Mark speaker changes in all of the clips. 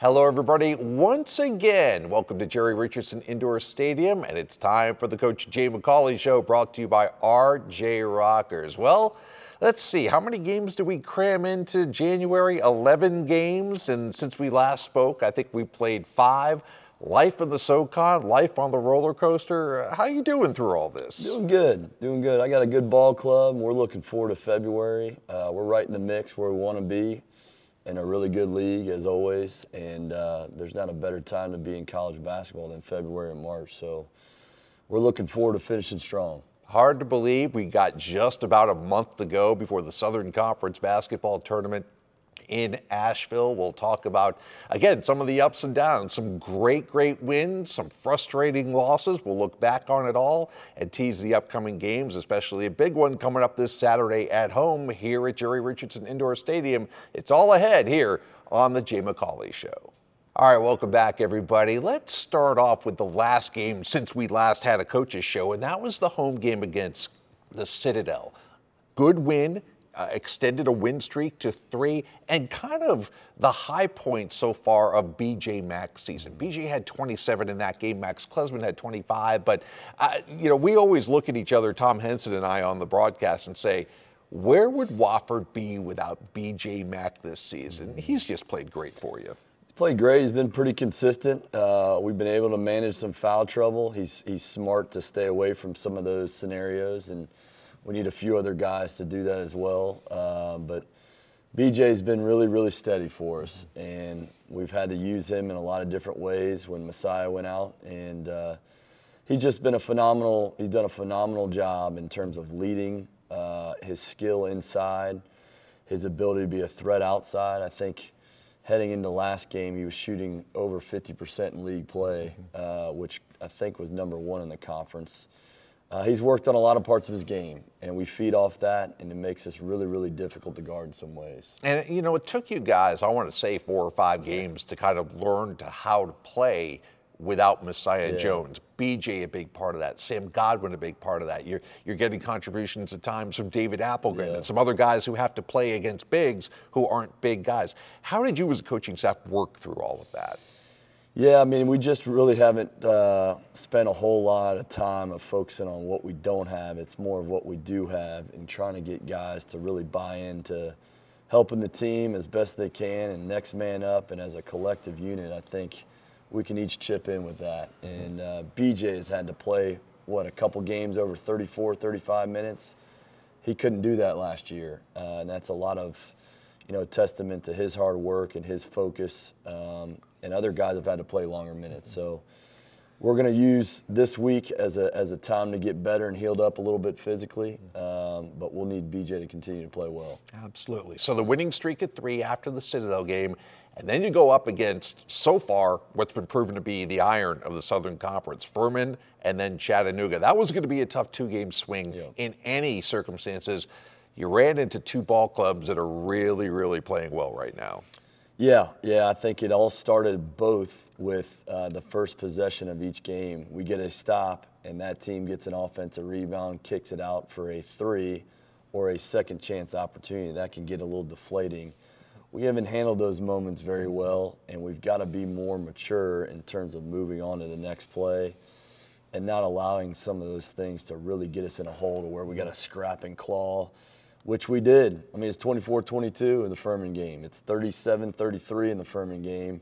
Speaker 1: Hello, everybody. Once again, welcome to Jerry Richardson Indoor Stadium, and it's time for the Coach Jay McAuley Show brought to you by RJ Rockers. Well, let's see, how many games do we cram into January? 11 games, and since we last spoke, I think we played five. Life in the SoCon, life on the roller coaster. How are you doing through all this?
Speaker 2: Doing good, doing good. I got a good ball club. We're looking forward to February. Uh, we're right in the mix where we want to be in a really good league as always. And uh, there's not a better time to be in college basketball than February and March. So we're looking forward to finishing strong.
Speaker 1: Hard to believe we got just about a month to go before the Southern Conference basketball tournament in Asheville. We'll talk about, again, some of the ups and downs, some great, great wins, some frustrating losses. We'll look back on it all and tease the upcoming games, especially a big one coming up this Saturday at home here at Jerry Richardson Indoor Stadium. It's all ahead here on the Jay McAuley Show. All right, welcome back, everybody. Let's start off with the last game since we last had a coaches show, and that was the home game against the Citadel. Good win, uh, extended a win streak to three, and kind of the high point so far of BJ Mack's season. BJ had 27 in that game. Max Klesmit had 25. But, uh, you know, we always look at each other, Tom Henson and I, on the broadcast and say, where would Wofford be without BJ Mack this season? He's just played great for you.
Speaker 2: He's played great. He's been pretty consistent. Uh, we've been able to manage some foul trouble. He's he's smart to stay away from some of those scenarios, and we need a few other guys to do that as well. Uh, but BJ's been really, really steady for us, and we've had to use him in a lot of different ways when Messiah went out, and uh, he's just been a phenomenal. He's done a phenomenal job in terms of leading, uh, his skill inside, his ability to be a threat outside. I think heading into last game, he was shooting over 50% in league play, uh, which I think was number one in the conference. Uh, he's worked on a lot of parts of his game, and we feed off that, and it makes us really, really difficult to guard in some ways.
Speaker 1: And, you know, it took you guys, I want to say, four or five games to kind of learn to how to play without Messiah yeah. Jones. BJ, a big part of that. Sam Godwin, a big part of that. You're, you're getting contributions at times from David Applegren yeah. and some other guys who have to play against bigs who aren't big guys. How did you, as a coaching staff, work through all of that?
Speaker 2: Yeah, I mean, we just really haven't uh, spent a whole lot of time of focusing on what we don't have. It's more of what we do have and trying to get guys to really buy into helping the team as best they can and next man up. And as a collective unit, I think we can each chip in with that. And uh, BJ has had to play, what, a couple games over 34, 35 minutes. He couldn't do that last year. Uh, and that's a lot of you know, testament to his hard work and his focus. Um, and other guys have had to play longer minutes. So we're going to use this week as a, as a time to get better and healed up a little bit physically. Um, but we'll need BJ to continue to play well.
Speaker 1: Absolutely. So the winning streak at three after the Citadel game, and then you go up against so far what's been proven to be the iron of the Southern Conference, Furman and then Chattanooga. That was going to be a tough two-game swing yeah. in any circumstances you ran into two ball clubs that are really, really playing well right now.
Speaker 2: Yeah, yeah, I think it all started both with uh, the first possession of each game. We get a stop, and that team gets an offensive rebound, kicks it out for a three or a second chance opportunity. That can get a little deflating. We haven't handled those moments very well, and we've got to be more mature in terms of moving on to the next play and not allowing some of those things to really get us in a hole to where we got to scrap and claw which we did. I mean, it's 24 22 in the Furman game, it's 37 33 in the Furman game.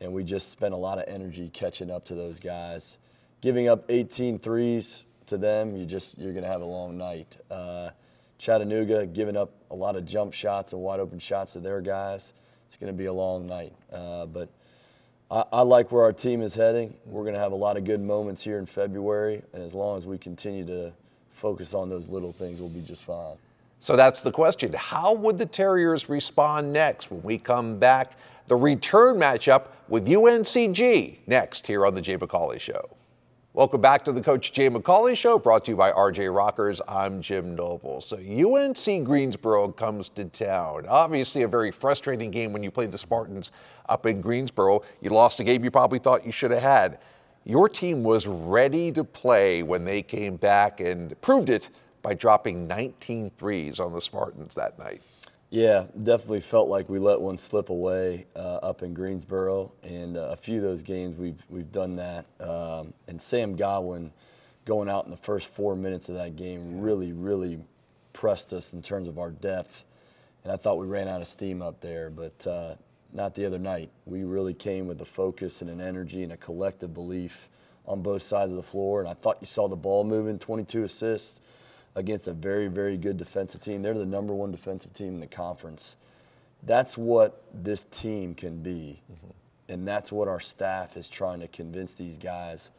Speaker 2: And we just spent a lot of energy catching up to those guys. Giving up 18 threes to them, you just, you're going to have a long night. Uh, Chattanooga giving up a lot of jump shots and wide open shots to their guys. It's going to be a long night. Uh, but I, like where our team is heading. We're going to have a lot of good moments here in February. And as long as we continue to focus on those little things, we'll be just fine.
Speaker 1: So that's the question. How would the Terriers respond next when we come back? The return matchup with UNCG next here on the Jay McAuley Show. Welcome back to the Coach Jay McAuley Show, brought to you by RJ Rockers. I'm Jim Noble. So UNC Greensboro comes to town. Obviously, a very frustrating game when you played the Spartans up in Greensboro. You lost a game you probably thought you should have had. Your team was ready to play when they came back and proved it by dropping 19 threes on the Spartans that night.
Speaker 2: Yeah, definitely felt like we let one slip away uh, up in Greensboro, and uh, a few of those games we've we've done that. Um, and Sam Godwin going out in the first four minutes of that game really, really pressed us in terms of our depth. And I thought we ran out of steam up there, but uh, not the other night. We really came with a focus and an energy and a collective belief on both sides of the floor. And I thought you saw the ball moving, 22 assists against a very, very good defensive team. They're the number one defensive team in the conference. That's what this team can be. Mm-hmm. And that's what our staff is trying to convince these guys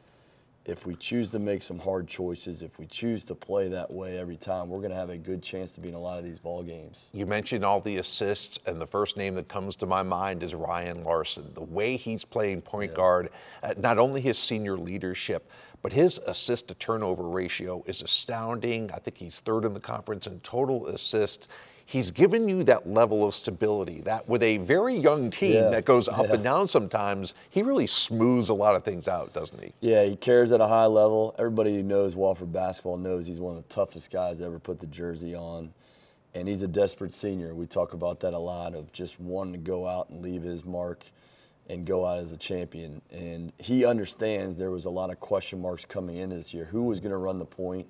Speaker 2: if we choose to make some hard choices, if we choose to play that way every time, we're going to have a good chance to be in a lot of these ball games.
Speaker 1: You mentioned all the assists, and the first name that comes to my mind is Ryan Larson. The way he's playing point yeah. guard, uh, not only his senior leadership, but his assist to turnover ratio is astounding. I think he's third in the conference in total assists he's given you that level of stability that with a very young team yeah. that goes up yeah. and down sometimes, he really smooths a lot of things out, doesn't he?
Speaker 2: Yeah, he cares at a high level. Everybody who knows Wofford basketball knows he's one of the toughest guys to ever put the jersey on. And he's a desperate senior. We talk about that a lot of just wanting to go out and leave his mark and go out as a champion. And he understands there was a lot of question marks coming in this year. Who was going to run the point?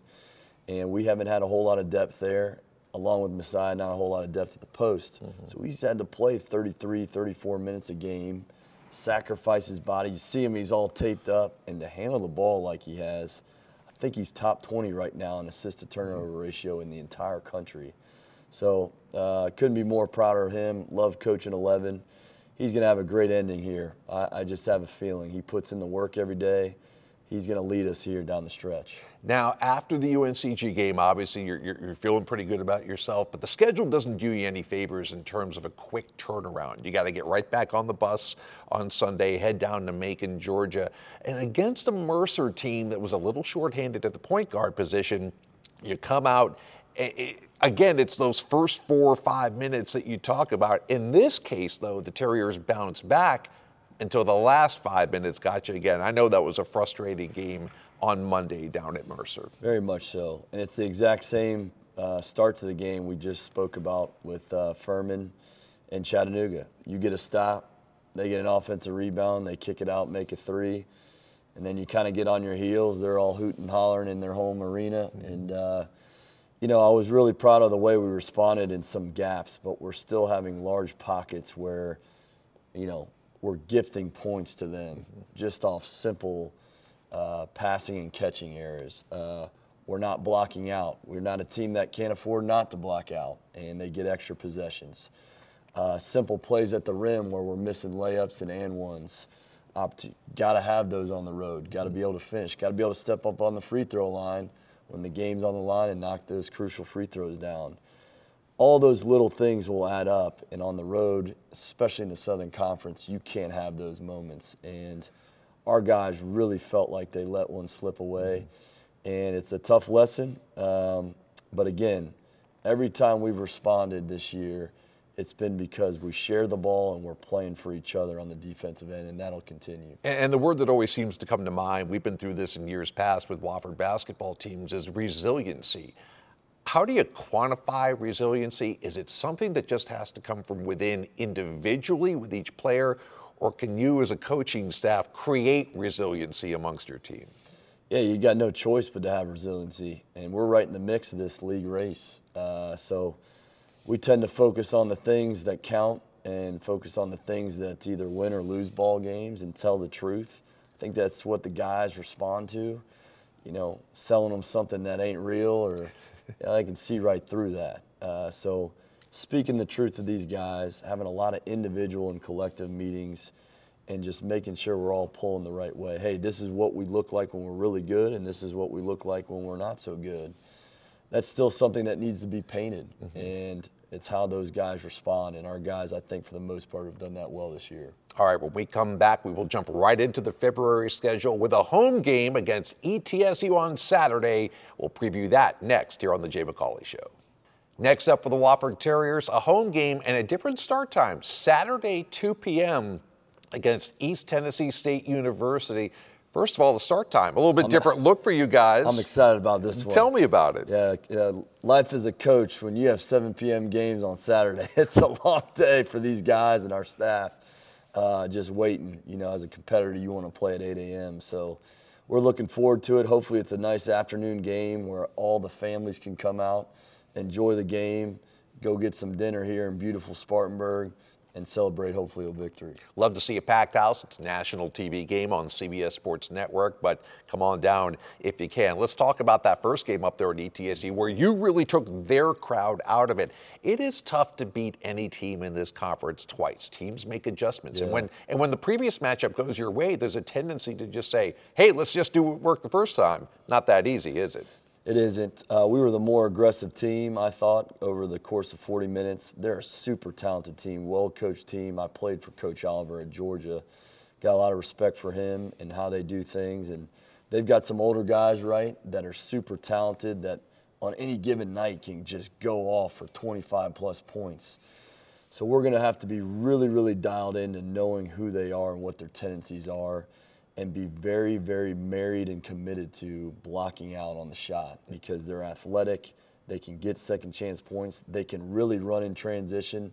Speaker 2: And we haven't had a whole lot of depth there along with Messiah, not a whole lot of depth at the post. Mm-hmm. So he's had to play 33, 34 minutes a game, sacrifice his body. You see him, he's all taped up, and to handle the ball like he has, I think he's top 20 right now in assist to turnover mm-hmm. ratio in the entire country. So uh, couldn't be more prouder of him. Love coaching 11. He's going to have a great ending here. I, I just have a feeling he puts in the work every day he's going to lead us here down the stretch.
Speaker 1: Now, after the UNCG game, obviously you're, you're, you're, feeling pretty good about yourself, but the schedule doesn't do you any favors in terms of a quick turnaround. You got to get right back on the bus on Sunday, head down to Macon, Georgia, and against a Mercer team that was a little shorthanded at the point guard position, you come out. It, again, it's those first four or five minutes that you talk about. In this case, though, the Terriers bounce back until the last five minutes got you again. I know that was a frustrating game on Monday down at Mercer.
Speaker 2: Very much so. And it's the exact same uh, start to the game we just spoke about with uh, Furman and Chattanooga. You get a stop, they get an offensive rebound, they kick it out, make a three, and then you kind of get on your heels. They're all hooting and hollering in their home arena. Mm-hmm. And, uh, you know, I was really proud of the way we responded in some gaps, but we're still having large pockets where, you know, we're gifting points to them mm-hmm. just off simple uh, passing and catching errors. Uh, we're not blocking out. We're not a team that can't afford not to block out, and they get extra possessions. Uh, simple plays at the rim where we're missing layups and and ones. Got to have those on the road. Got to be able to finish. Got to be able to step up on the free throw line when the game's on the line and knock those crucial free throws down all those little things will add up. And on the road, especially in the Southern Conference, you can't have those moments. And our guys really felt like they let one slip away. And it's a tough lesson. Um, but again, every time we've responded this year, it's been because we share the ball and we're playing for each other on the defensive end, and that'll continue.
Speaker 1: And the word that always seems to come to mind, we've been through this in years past with Wofford basketball teams, is resiliency. How do you quantify resiliency? Is it something that just has to come from within individually with each player, or can you as a coaching staff create resiliency amongst your team?
Speaker 2: Yeah, you got no choice but to have resiliency, and we're right in the mix of this league race. Uh, so we tend to focus on the things that count and focus on the things that either win or lose ball games and tell the truth. I think that's what the guys respond to. You know, selling them something that ain't real or I can see right through that. Uh, so, speaking the truth to these guys, having a lot of individual and collective meetings, and just making sure we're all pulling the right way. Hey, this is what we look like when we're really good, and this is what we look like when we're not so good. That's still something that needs to be painted, mm-hmm. and it's how those guys respond. And our guys, I think, for the most part, have done that well this year.
Speaker 1: All right, when we come back, we will jump right into the February schedule with a home game against ETSU on Saturday. We'll preview that next here on The Jay McAuley Show. Next up for the Wofford Terriers, a home game and a different start time, Saturday, 2 p.m. against East Tennessee State University. First of all, the start time, a little bit different look for you guys.
Speaker 2: I'm excited about this one.
Speaker 1: Tell me about it.
Speaker 2: Yeah, yeah, life as a coach, when you have 7 p.m. games on Saturday, it's a long day for these guys and our staff. Uh, just waiting, you know, as a competitor, you want to play at 8 a.m. So we're looking forward to it. Hopefully, it's a nice afternoon game where all the families can come out, enjoy the game, go get some dinner here in beautiful Spartanburg and celebrate hopefully a victory.
Speaker 1: Love to see a packed house. It's a national TV game on CBS Sports Network, but come on down if you can. Let's talk about that first game up there at ETSU where you really took their crowd out of it. It is tough to beat any team in this conference twice. Teams make adjustments. Yeah. And when and when the previous matchup goes your way, there's a tendency to just say, "Hey, let's just do what worked the first time." Not that easy, is it?
Speaker 2: It isn't. Uh, we were the more aggressive team, I thought, over the course of 40 minutes. They're a super talented team, well coached team. I played for Coach Oliver at Georgia. Got a lot of respect for him and how they do things. And they've got some older guys, right, that are super talented that on any given night can just go off for 25 plus points. So we're going to have to be really, really dialed into knowing who they are and what their tendencies are and be very, very married and committed to blocking out on the shot because they're athletic. They can get second chance points. They can really run in transition.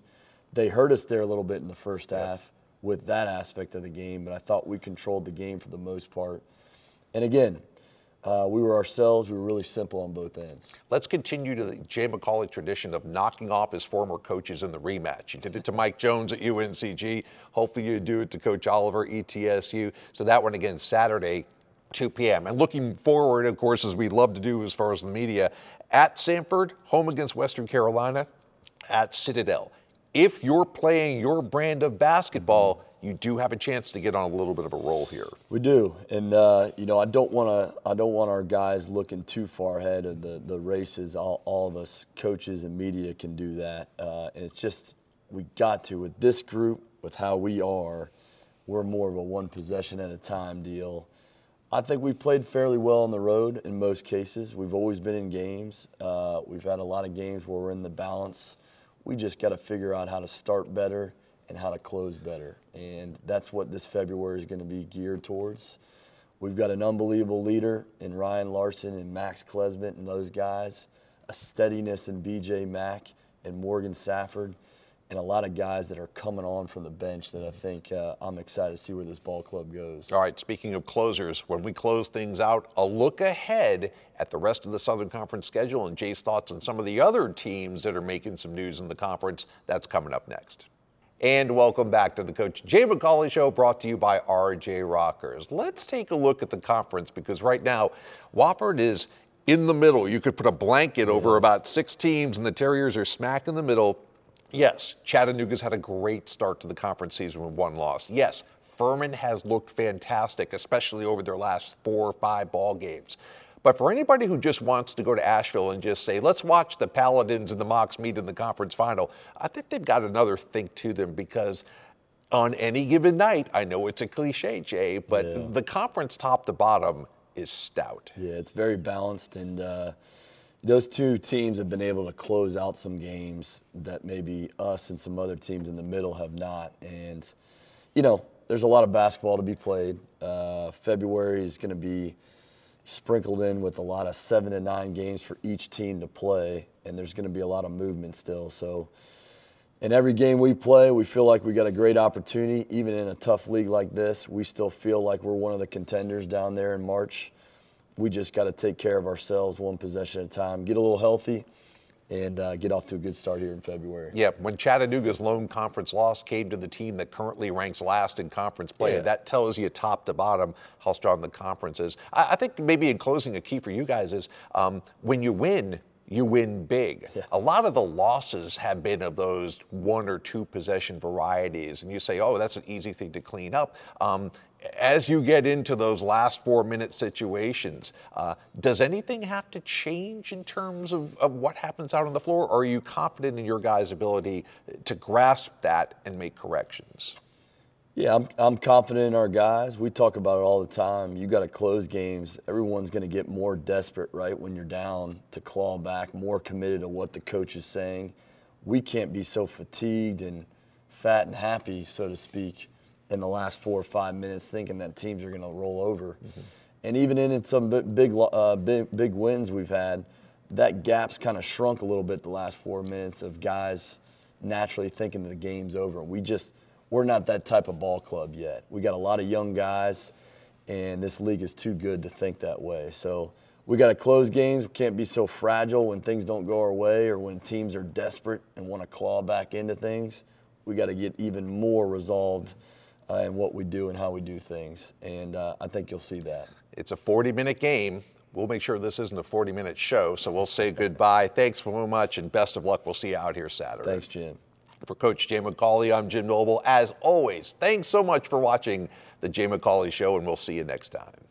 Speaker 2: They hurt us there a little bit in the first half with that aspect of the game, but I thought we controlled the game for the most part. And again, uh, we were ourselves. We were really simple on both ends.
Speaker 1: Let's continue to the Jay McAuley tradition of knocking off his former coaches in the rematch. You did it to Mike Jones at UNCG. Hopefully, you do it to Coach Oliver, ETSU. So that one again Saturday, 2 p.m. And looking forward, of course, as we love to do as far as the media, at Samford, home against Western Carolina, at Citadel. If you're playing your brand of basketball, you do have a chance to get on a little bit of a roll here.
Speaker 2: We do, and uh, you know I don't want to. I don't want our guys looking too far ahead of the the races. All, all of us coaches and media can do that, uh, and it's just we got to with this group with how we are. We're more of a one possession at a time deal. I think we've played fairly well on the road in most cases. We've always been in games. Uh, we've had a lot of games where we're in the balance. We just got to figure out how to start better and how to close better. And that's what this February is going to be geared towards. We've got an unbelievable leader in Ryan Larson and Max Klesmit and those guys, a steadiness in BJ Mack and Morgan Safford, and a lot of guys that are coming on from the bench that I think uh, I'm excited to see where this ball club goes.
Speaker 1: All right, speaking of closers, when we close things out, a look ahead at the rest of the Southern Conference schedule and Jay's thoughts on some of the other teams that are making some news in the conference. That's coming up next. And welcome back to the Coach Jay McAuley Show brought to you by RJ Rockers. Let's take a look at the conference because right now, Wofford is in the middle. You could put a blanket over about six teams, and the Terriers are smack in the middle. Yes, Chattanooga's had a great start to the conference season with one loss. Yes, Furman has looked fantastic, especially over their last four or five ball games. But for anybody who just wants to go to Asheville and just say, let's watch the Paladins and the Mocs meet in the conference final, I think they've got another think to them because on any given night, I know it's a cliche, Jay, but yeah. the conference top to bottom is stout.
Speaker 2: Yeah, it's very balanced. And uh, those two teams have been able to close out some games that maybe us and some other teams in the middle have not. And, you know, there's a lot of basketball to be played. Uh, February is going to be sprinkled in with a lot of seven to nine games for each team to play, and there's going to be a lot of movement still. So, in every game we play, we feel like we got a great opportunity. Even in a tough league like this, we still feel like we're one of the contenders down there in March. We just got to take care of ourselves one possession at a time, get a little healthy, and uh, get off to a good start here in February.
Speaker 1: Yeah, when Chattanooga's lone conference loss came to the team that currently ranks last in conference play, yeah. that tells you top to bottom how strong the conference is. I, I think maybe in closing, a key for you guys is um, when you win, you win big. Yeah. A lot of the losses have been of those one or two possession varieties, and you say, oh, that's an easy thing to clean up. Um, as you get into those last four minute situations, uh, does anything have to change in terms of, of what happens out on the floor? Or are you confident in your guys' ability to grasp that and make corrections?
Speaker 2: Yeah, I'm, I'm confident in our guys. We talk about it all the time. You got to close games. Everyone's going to get more desperate, right, when you're down to claw back, more committed to what the coach is saying. We can't be so fatigued and fat and happy, so to speak in the last four or five minutes, thinking that teams are going to roll over. Mm-hmm. And even in some big, uh, big, big wins we've had, that gap's kind of shrunk a little bit the last four minutes of guys naturally thinking the game's over. We just we're not that type of ball club yet. We got a lot of young guys, and this league is too good to think that way. So we got to close games. We can't be so fragile when things don't go our way or when teams are desperate and want to claw back into things. We got to get even more resolved uh, in what we do and how we do things, and uh, I think you'll see that.
Speaker 1: It's a 40-minute game. We'll make sure this isn't a 40 minute show, so we'll say goodbye. Thanks so much and best of luck. We'll see you out here Saturday.
Speaker 2: Thanks, Jim.
Speaker 1: For Coach Jay McAuley, I'm Jim Noble. As always, thanks so much for watching the Jay McCauley Show, and we'll see you next time.